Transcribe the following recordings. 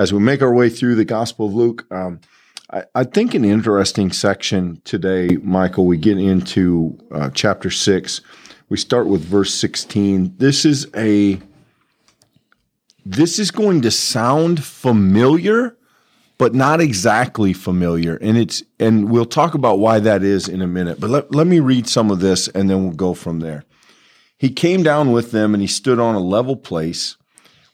as we make our way through the Gospel of Luke, um, I, I, think an interesting section today, Michael, we get into uh, chapter six. We start with verse 16. This is a this is going to sound familiar, but not exactly familiar. And it's and we'll talk about why that is in a minute. But let, let me read some of this and then we'll go from there. He came down with them and he stood on a level place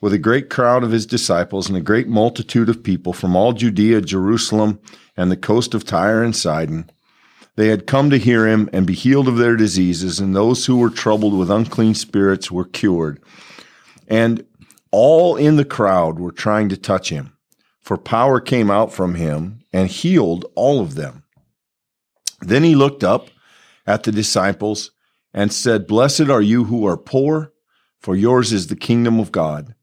with a great crowd of his disciples and a great multitude of people from all Judea, Jerusalem, and the coast of Tyre and Sidon. They had come to hear him and be healed of their diseases, and those who were troubled with unclean spirits were cured. And all in the crowd were trying to touch him, for power came out from him and healed all of them. Then he looked up at the disciples and said, Blessed are you who are poor, for yours is the kingdom of God.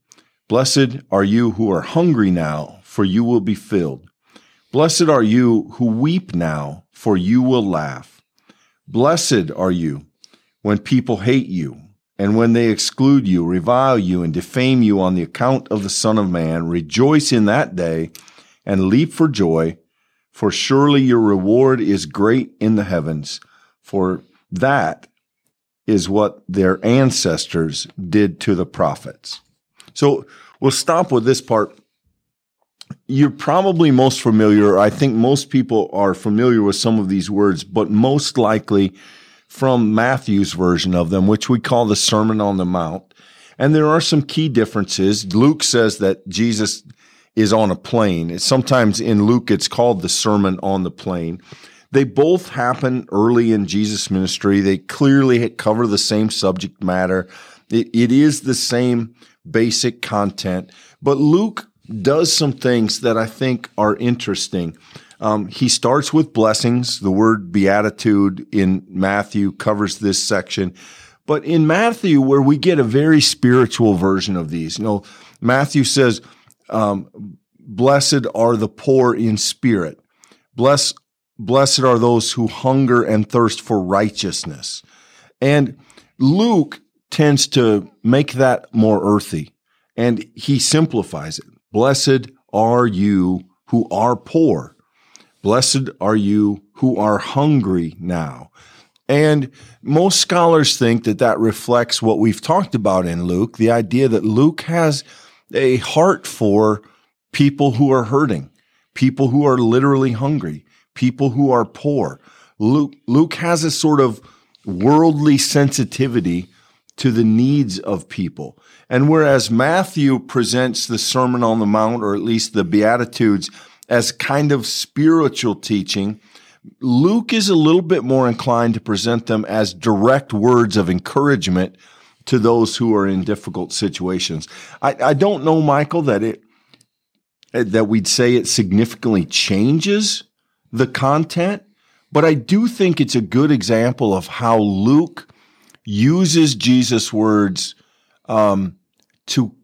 Blessed are you who are hungry now, for you will be filled. Blessed are you who weep now, for you will laugh. Blessed are you when people hate you and when they exclude you, revile you, and defame you on the account of the Son of Man, rejoice in that day and leap for joy, for surely your reward is great in the heavens. For that is what their ancestors did to the prophets. So we'll stop with this part. You're probably most familiar, I think most people are familiar with some of these words, but most likely from Matthew's version of them, which we call the Sermon on the Mount. And there are some key differences. Luke says that Jesus is on a plain. Sometimes in Luke, it's called the Sermon on the Plain. They both happen early in Jesus' ministry. They clearly cover the same subject matter. it, it is the same basic content, but Luke does some things that I think are interesting. Um, he starts with blessings. The word beatitude in Matthew covers this section. But in Matthew, where we get a very spiritual version of these, you know, Matthew says, um, blessed are the poor in spirit. Bless, blessed are those who hunger and thirst for righteousness. And Luke tends to make that more earthy and he simplifies it. Blessed are you who are poor Blessed are you who are hungry now. And most scholars think that that reflects what we've talked about in Luke the idea that Luke has a heart for people who are hurting, people who are literally hungry, people who are poor. Luke, Luke has a sort of worldly sensitivity to the needs of people. And whereas Matthew presents the Sermon on the Mount, or at least the Beatitudes, as kind of spiritual teaching. Luke is a little bit more inclined to present them as direct words of encouragement to those who are in difficult situations. I, I don't know, Michael, that it that we'd say it significantly changes the content, but I do think it's a good example of how Luke uses Jesus' words um, to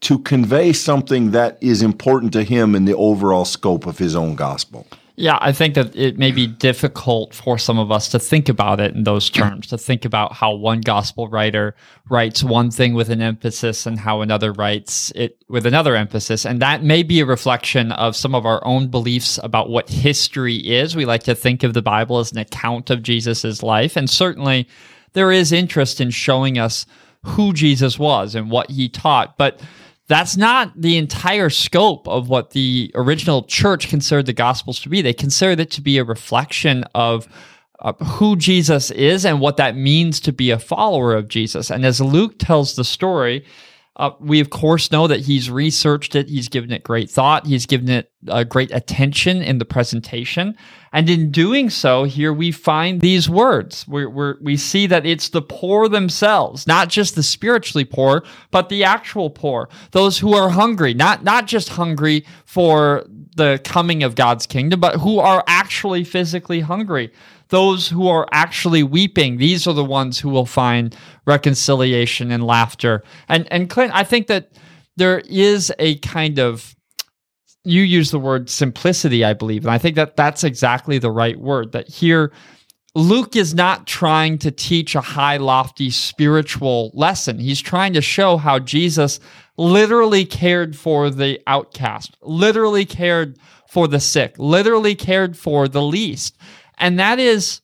to convey something that is important to him in the overall scope of his own gospel. Yeah, I think that it may be difficult for some of us to think about it in those terms, to think about how one gospel writer writes one thing with an emphasis and how another writes it with another emphasis. And that may be a reflection of some of our own beliefs about what history is. We like to think of the Bible as an account of Jesus's life. And certainly there is interest in showing us who Jesus was and what he taught. But that's not the entire scope of what the original church considered the gospels to be. They considered it to be a reflection of uh, who Jesus is and what that means to be a follower of Jesus. And as Luke tells the story, uh, we, of course, know that he's researched it. He's given it great thought. He's given it uh, great attention in the presentation. And in doing so, here we find these words. We're, we're, we see that it's the poor themselves, not just the spiritually poor, but the actual poor. Those who are hungry, not, not just hungry for the coming of God's kingdom, but who are actually physically hungry those who are actually weeping, these are the ones who will find reconciliation and laughter. And and Clint, I think that there is a kind of you use the word simplicity, I believe, and I think that that's exactly the right word. That here Luke is not trying to teach a high, lofty spiritual lesson. He's trying to show how Jesus literally cared for the outcast, literally cared for the sick, literally cared for the least. And that is,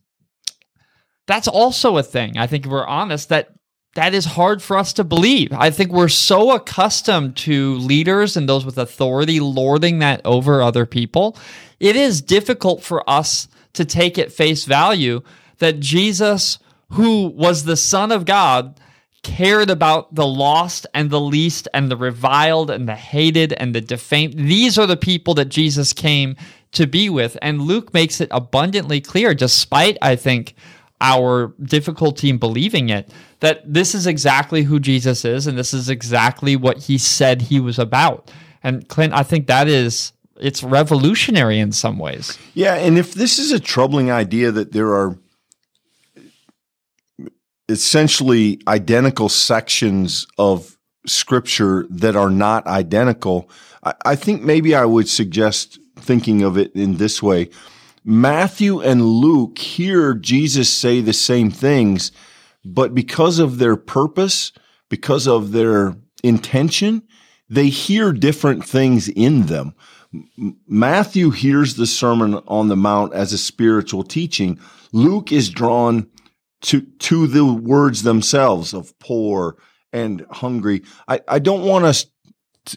that's also a thing. I think if we're honest, that that is hard for us to believe. I think we're so accustomed to leaders and those with authority lording that over other people. It is difficult for us to take at face value that Jesus, who was the Son of God, cared about the lost and the least and the reviled and the hated and the defamed. These are the people that Jesus came to be with. And Luke makes it abundantly clear, despite, I think, our difficulty in believing it, that this is exactly who Jesus is and this is exactly what he said he was about. And Clint, I think that is it's revolutionary in some ways. Yeah, and if this is a troubling idea that there are essentially identical sections of scripture that are not identical, I, I think maybe I would suggest thinking of it in this way. Matthew and Luke hear Jesus say the same things, but because of their purpose, because of their intention, they hear different things in them. Matthew hears the Sermon on the Mount as a spiritual teaching. Luke is drawn to, to the words themselves of poor and hungry. I, I don't want us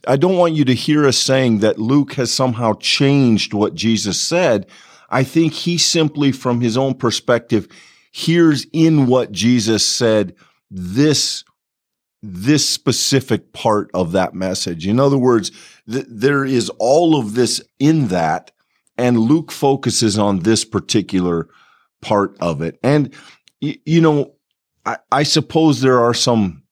I don't want you to hear us saying that Luke has somehow changed what Jesus said. I think he simply, from his own perspective, hears in what Jesus said this this specific part of that message. In other words, th- there is all of this in that, and Luke focuses on this particular part of it. And y- you know, I, I suppose there are some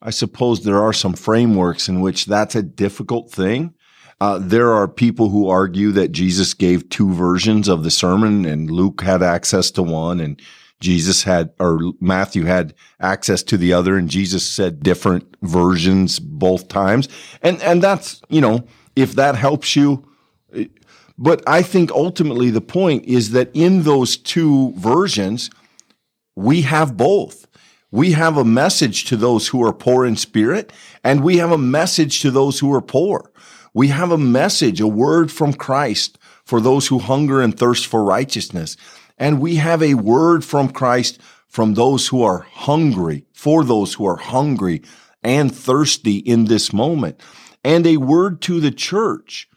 I suppose there are some frameworks in which that's a difficult thing. Uh, there are people who argue that Jesus gave two versions of the sermon and Luke had access to one and Jesus had, or Matthew had access to the other and Jesus said different versions both times. And, and that's, you know, if that helps you. But I think ultimately the point is that in those two versions, we have both. We have a message to those who are poor in spirit, and we have a message to those who are poor. We have a message, a word from Christ for those who hunger and thirst for righteousness. And we have a word from Christ from those who are hungry, for those who are hungry and thirsty in this moment. And a word to the church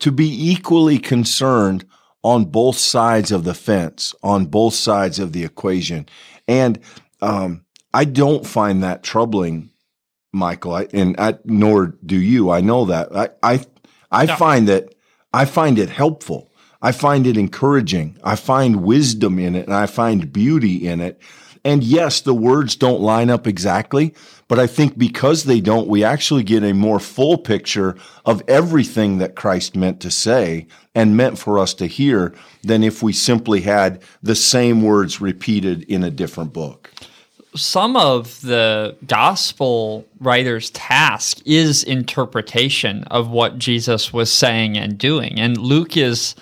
to be equally concerned on both sides of the fence, on both sides of the equation. And um, I don't find that troubling Michael, I, and I, nor do you. I know that. I I, I no. find that I find it helpful. I find it encouraging. I find wisdom in it, and I find beauty in it. And yes, the words don't line up exactly, but I think because they don't, we actually get a more full picture of everything that Christ meant to say and meant for us to hear than if we simply had the same words repeated in a different book some of the gospel writer's task is interpretation of what Jesus was saying and doing. And Luke is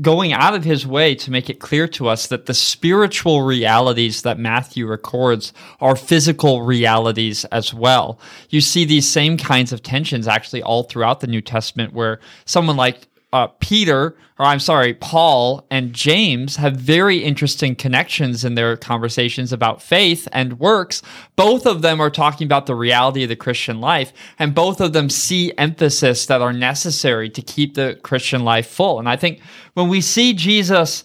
going out of his way to make it clear to us that the spiritual realities that Matthew records are physical realities as well. You see these same kinds of tensions actually all throughout the New Testament where someone like uh, Peter, or I'm sorry, Paul and James have very interesting connections in their conversations about faith and works. Both of them are talking about the reality of the Christian life, and both of them see emphasis that are necessary to keep the Christian life full. And I think when we see Jesus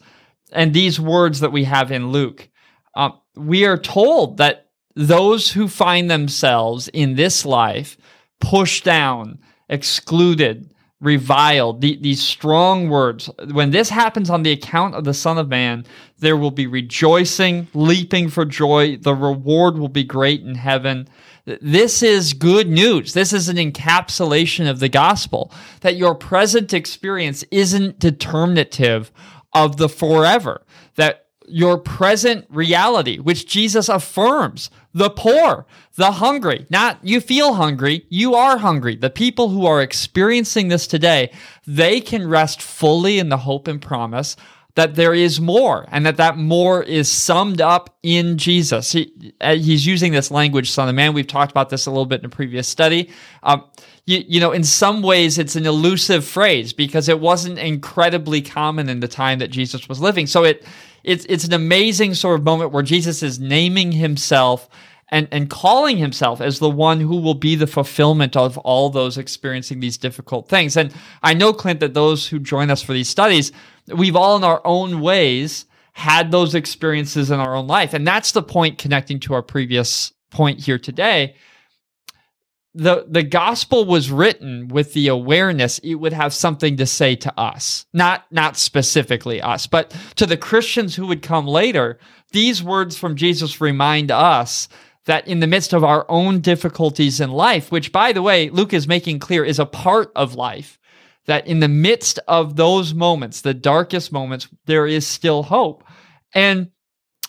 and these words that we have in Luke, uh, we are told that those who find themselves in this life pushed down, excluded, reviled, the, these strong words. When this happens on the account of the Son of Man, there will be rejoicing, leaping for joy. The reward will be great in heaven. This is good news. This is an encapsulation of the gospel that your present experience isn't determinative of the forever. That your present reality, which Jesus affirms the poor, the hungry, not you feel hungry, you are hungry. The people who are experiencing this today, they can rest fully in the hope and promise that there is more and that that more is summed up in Jesus. He, uh, he's using this language, son of man. We've talked about this a little bit in a previous study. Um, you, you know, in some ways, it's an elusive phrase because it wasn't incredibly common in the time that Jesus was living. So it, it's, it's an amazing sort of moment where Jesus is naming himself and, and calling himself as the one who will be the fulfillment of all those experiencing these difficult things. And I know, Clint, that those who join us for these studies, we've all in our own ways had those experiences in our own life. And that's the point connecting to our previous point here today. The, the gospel was written with the awareness it would have something to say to us not not specifically us but to the christians who would come later these words from jesus remind us that in the midst of our own difficulties in life, which by the way, Luke is making clear is a part of life, that in the midst of those moments, the darkest moments, there is still hope. And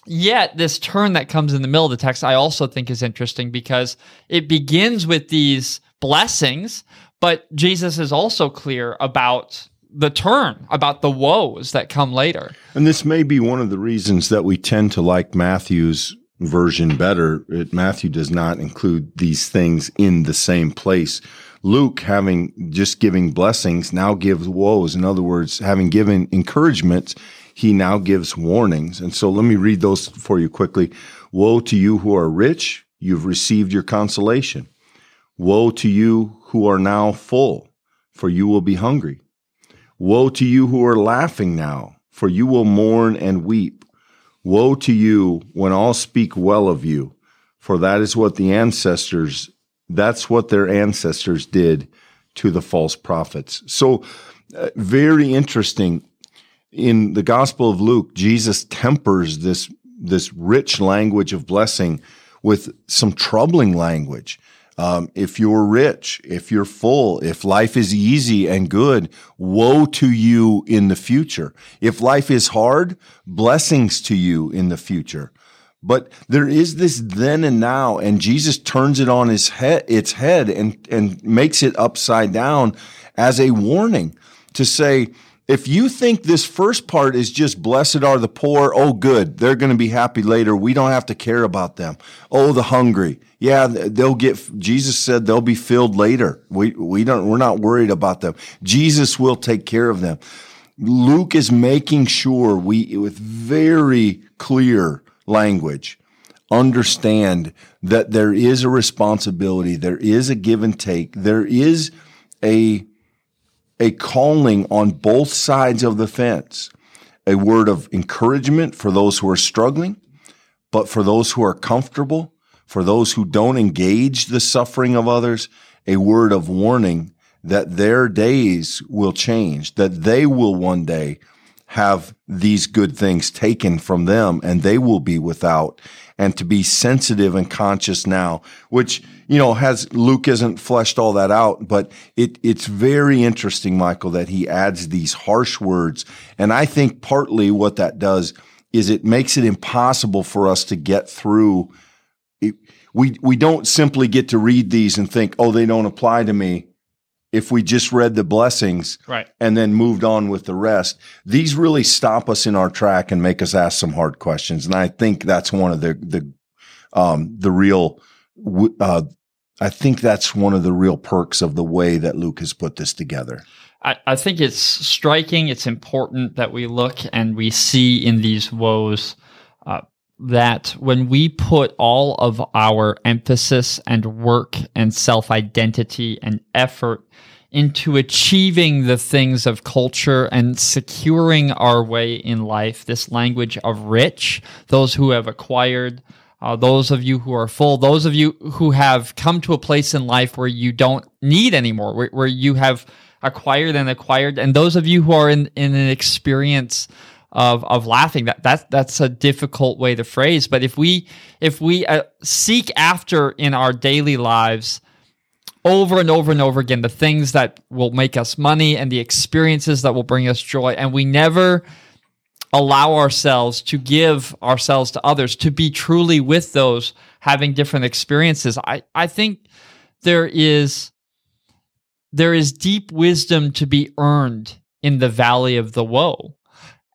yet, this turn that comes in the middle of the text, I also think is interesting because it begins with these blessings, but Jesus is also clear about the turn, about the woes that come later. And this may be one of the reasons that we tend to like Matthew's version better. It, Matthew does not include these things in the same place. Luke, having just giving blessings, now gives woes. In other words, having given encouragements, he now gives warnings. And so let me read those for you quickly. Woe to you who are rich, you've received your consolation. Woe to you who are now full, for you will be hungry. Woe to you who are laughing now, for you will mourn and weep. Woe to you when all speak well of you, for that is what the ancestors, that's what their ancestors did to the false prophets. So, uh, very interesting. In the Gospel of Luke, Jesus tempers this, this rich language of blessing with some troubling language. Um, if you're rich, if you're full, if life is easy and good, woe to you in the future. If life is hard, blessings to you in the future. But there is this then and now, and Jesus turns it on his head, its head and, and makes it upside down as a warning to say, if you think this first part is just blessed are the poor, oh, good, they're going to be happy later. We don't have to care about them. Oh, the hungry. Yeah, they'll get, Jesus said they'll be filled later. We, we don't, we're not worried about them. Jesus will take care of them. Luke is making sure we, with very clear language, understand that there is a responsibility. There is a give and take. There is a, a calling on both sides of the fence, a word of encouragement for those who are struggling, but for those who are comfortable, for those who don't engage the suffering of others, a word of warning that their days will change, that they will one day have these good things taken from them and they will be without and to be sensitive and conscious now, which, you know, has Luke hasn't fleshed all that out, but it, it's very interesting, Michael, that he adds these harsh words. And I think partly what that does is it makes it impossible for us to get through. It, we, we don't simply get to read these and think, oh, they don't apply to me if we just read the blessings right. and then moved on with the rest. These really stop us in our track and make us ask some hard questions. And I think that's one of the, the, um, the real, uh, I think that's one of the real perks of the way that Luke has put this together. I, I think it's striking. It's important that we look and we see in these woes that when we put all of our emphasis and work and self identity and effort into achieving the things of culture and securing our way in life, this language of rich, those who have acquired, uh, those of you who are full, those of you who have come to a place in life where you don't need anymore, where, where you have acquired and acquired, and those of you who are in, in an experience of of laughing. That that that's a difficult way to phrase but if we if we uh, seek after in our daily lives over and over and over again the things that will make us money and the experiences that will bring us joy and we never allow ourselves to give ourselves to others to be truly with those having different experiences i i think there is there is deep wisdom to be earned in the valley of the woe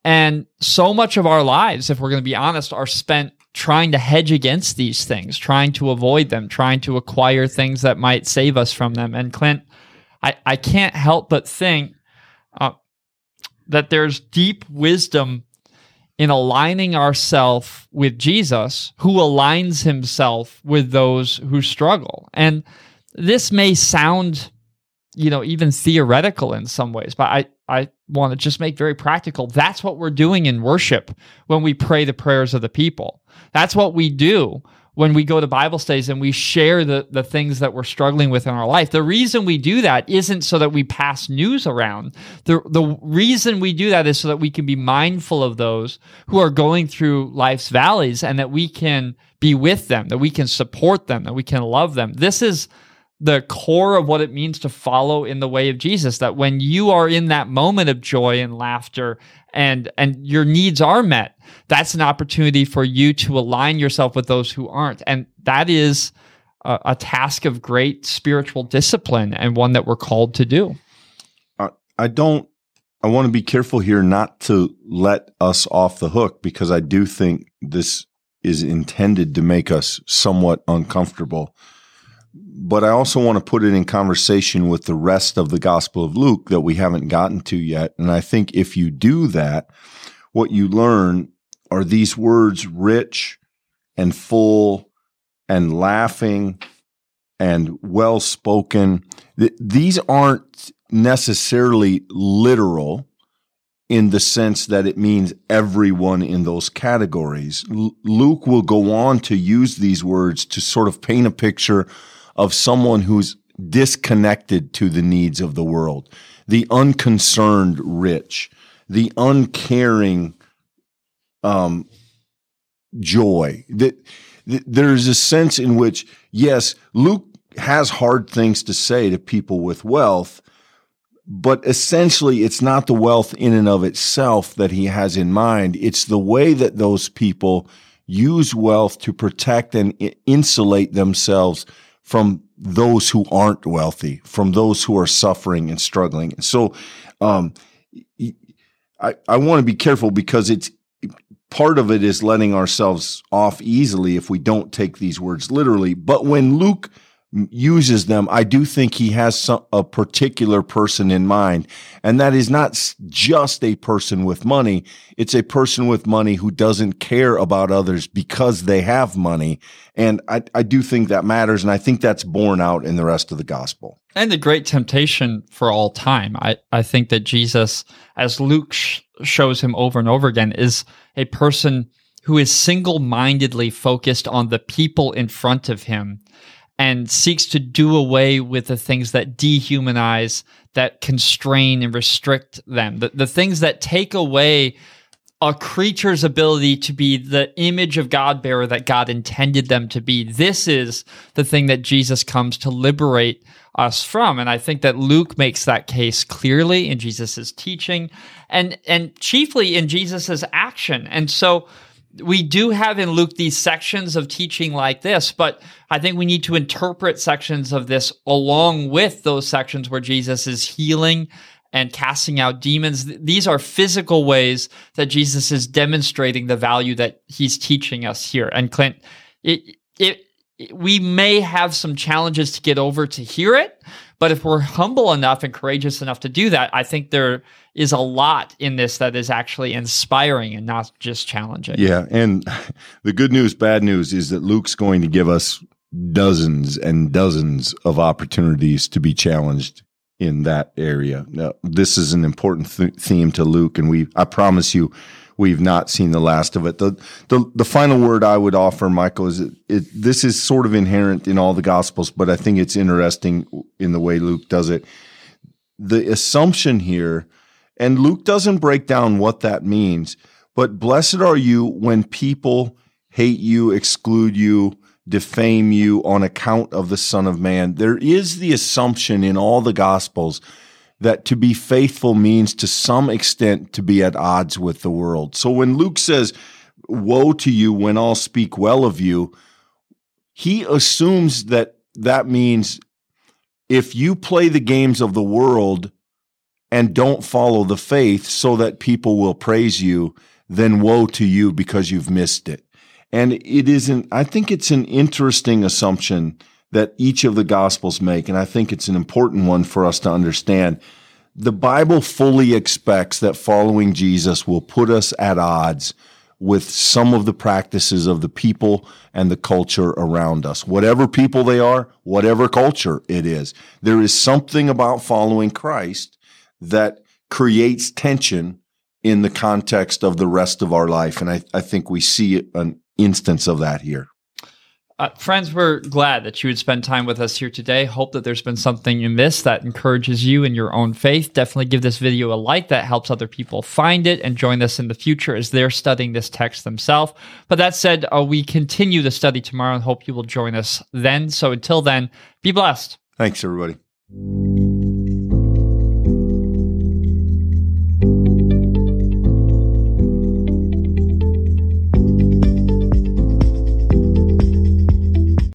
And so much of our lives, if we're going to be honest, are spent trying to hedge against these things, trying to avoid them, trying to acquire things that might save us from them. And Clint, I, I can't help but think uh, that there's deep wisdom in aligning ourselves with Jesus, who aligns himself with those who struggle. And this may sound, you know, even theoretical in some ways, but I, I want to just make very practical. That's what we're doing in worship when we pray the prayers of the people. That's what we do when we go to Bible studies and we share the, the things that we're struggling with in our life. The reason we do that isn't so that we pass news around. The, the reason we do that is so that we can be mindful of those who are going through life's valleys and that we can be with them, that we can support them, that we can love them. This is the core of what it means to follow in the way of Jesus that when you are in that moment of joy and laughter and and your needs are met that's an opportunity for you to align yourself with those who aren't. And that is a, a task of great spiritual discipline and one that we're called to do. I, I don't I want to be careful here not to let us off the hook because I do think this is intended to make us somewhat uncomfortable but I also want to put it in conversation with the rest of the Gospel of Luke that we haven't gotten to yet. And I think if you do that, what you learn are these words rich and full and laughing and well spoken. These aren't necessarily literal in the sense that it means everyone in those categories. Luke will go on to use these words to sort of paint a picture of someone who's disconnected to the needs of the world, the unconcerned rich, the uncaring um, joy. That, there's a sense in which, yes, Luke has hard things to say to people with wealth, but essentially it's not the wealth in and of itself that he has in mind. It's the way that those people use wealth to protect and insulate themselves from those who aren't wealthy, from those who are suffering and struggling. So, um, I, I want to be careful because it's part of it is letting ourselves off easily if we don't take these words literally. But when Luke uses them, I do think he has some, a particular person in mind. And that is not just a person with money. It's a person with money who doesn't care about others because they have money. And I, I do think that matters. And I think that's borne out in the rest of the gospel. And the great temptation for all time. I, I think that Jesus, as Luke sh- shows him over and over again, is a person who is single mindedly focused on the people in front of him and seeks to do away with the things that dehumanize, that constrain and restrict them, the, the things that take away a creature's ability to be the image of God bearer that God intended them to be. This is the thing that Jesus comes to liberate us from. And I think that Luke makes that case clearly in Jesus' teaching and, and chiefly in Jesus' action. And so we do have in Luke these sections of teaching like this, but I think we need to interpret sections of this along with those sections where Jesus is healing and casting out demons. These are physical ways that Jesus is demonstrating the value that he's teaching us here. And Clint, it, it, we may have some challenges to get over to hear it, but if we're humble enough and courageous enough to do that, I think there is a lot in this that is actually inspiring and not just challenging. Yeah. And the good news, bad news is that Luke's going to give us dozens and dozens of opportunities to be challenged in that area. Now, this is an important th- theme to Luke, and we, I promise you, we've not seen the last of it. The, the, the final word I would offer, Michael, is it, it, this is sort of inherent in all the gospels, but I think it's interesting in the way Luke does it. The assumption here, and Luke doesn't break down what that means, but blessed are you when people hate you, exclude you, defame you on account of the Son of Man. There is the assumption in all the gospels that to be faithful means to some extent to be at odds with the world. So when Luke says, Woe to you when all speak well of you, he assumes that that means if you play the games of the world and don't follow the faith so that people will praise you, then woe to you because you've missed it. And it isn't, I think it's an interesting assumption that each of the gospels make. And I think it's an important one for us to understand. The Bible fully expects that following Jesus will put us at odds with some of the practices of the people and the culture around us. Whatever people they are, whatever culture it is, there is something about following Christ that creates tension in the context of the rest of our life. And I, I think we see an instance of that here. Uh, friends, we're glad that you would spend time with us here today. Hope that there's been something you missed that encourages you in your own faith. Definitely give this video a like that helps other people find it and join us in the future as they're studying this text themselves. But that said, uh, we continue the study tomorrow and hope you will join us then. So until then, be blessed. Thanks, everybody.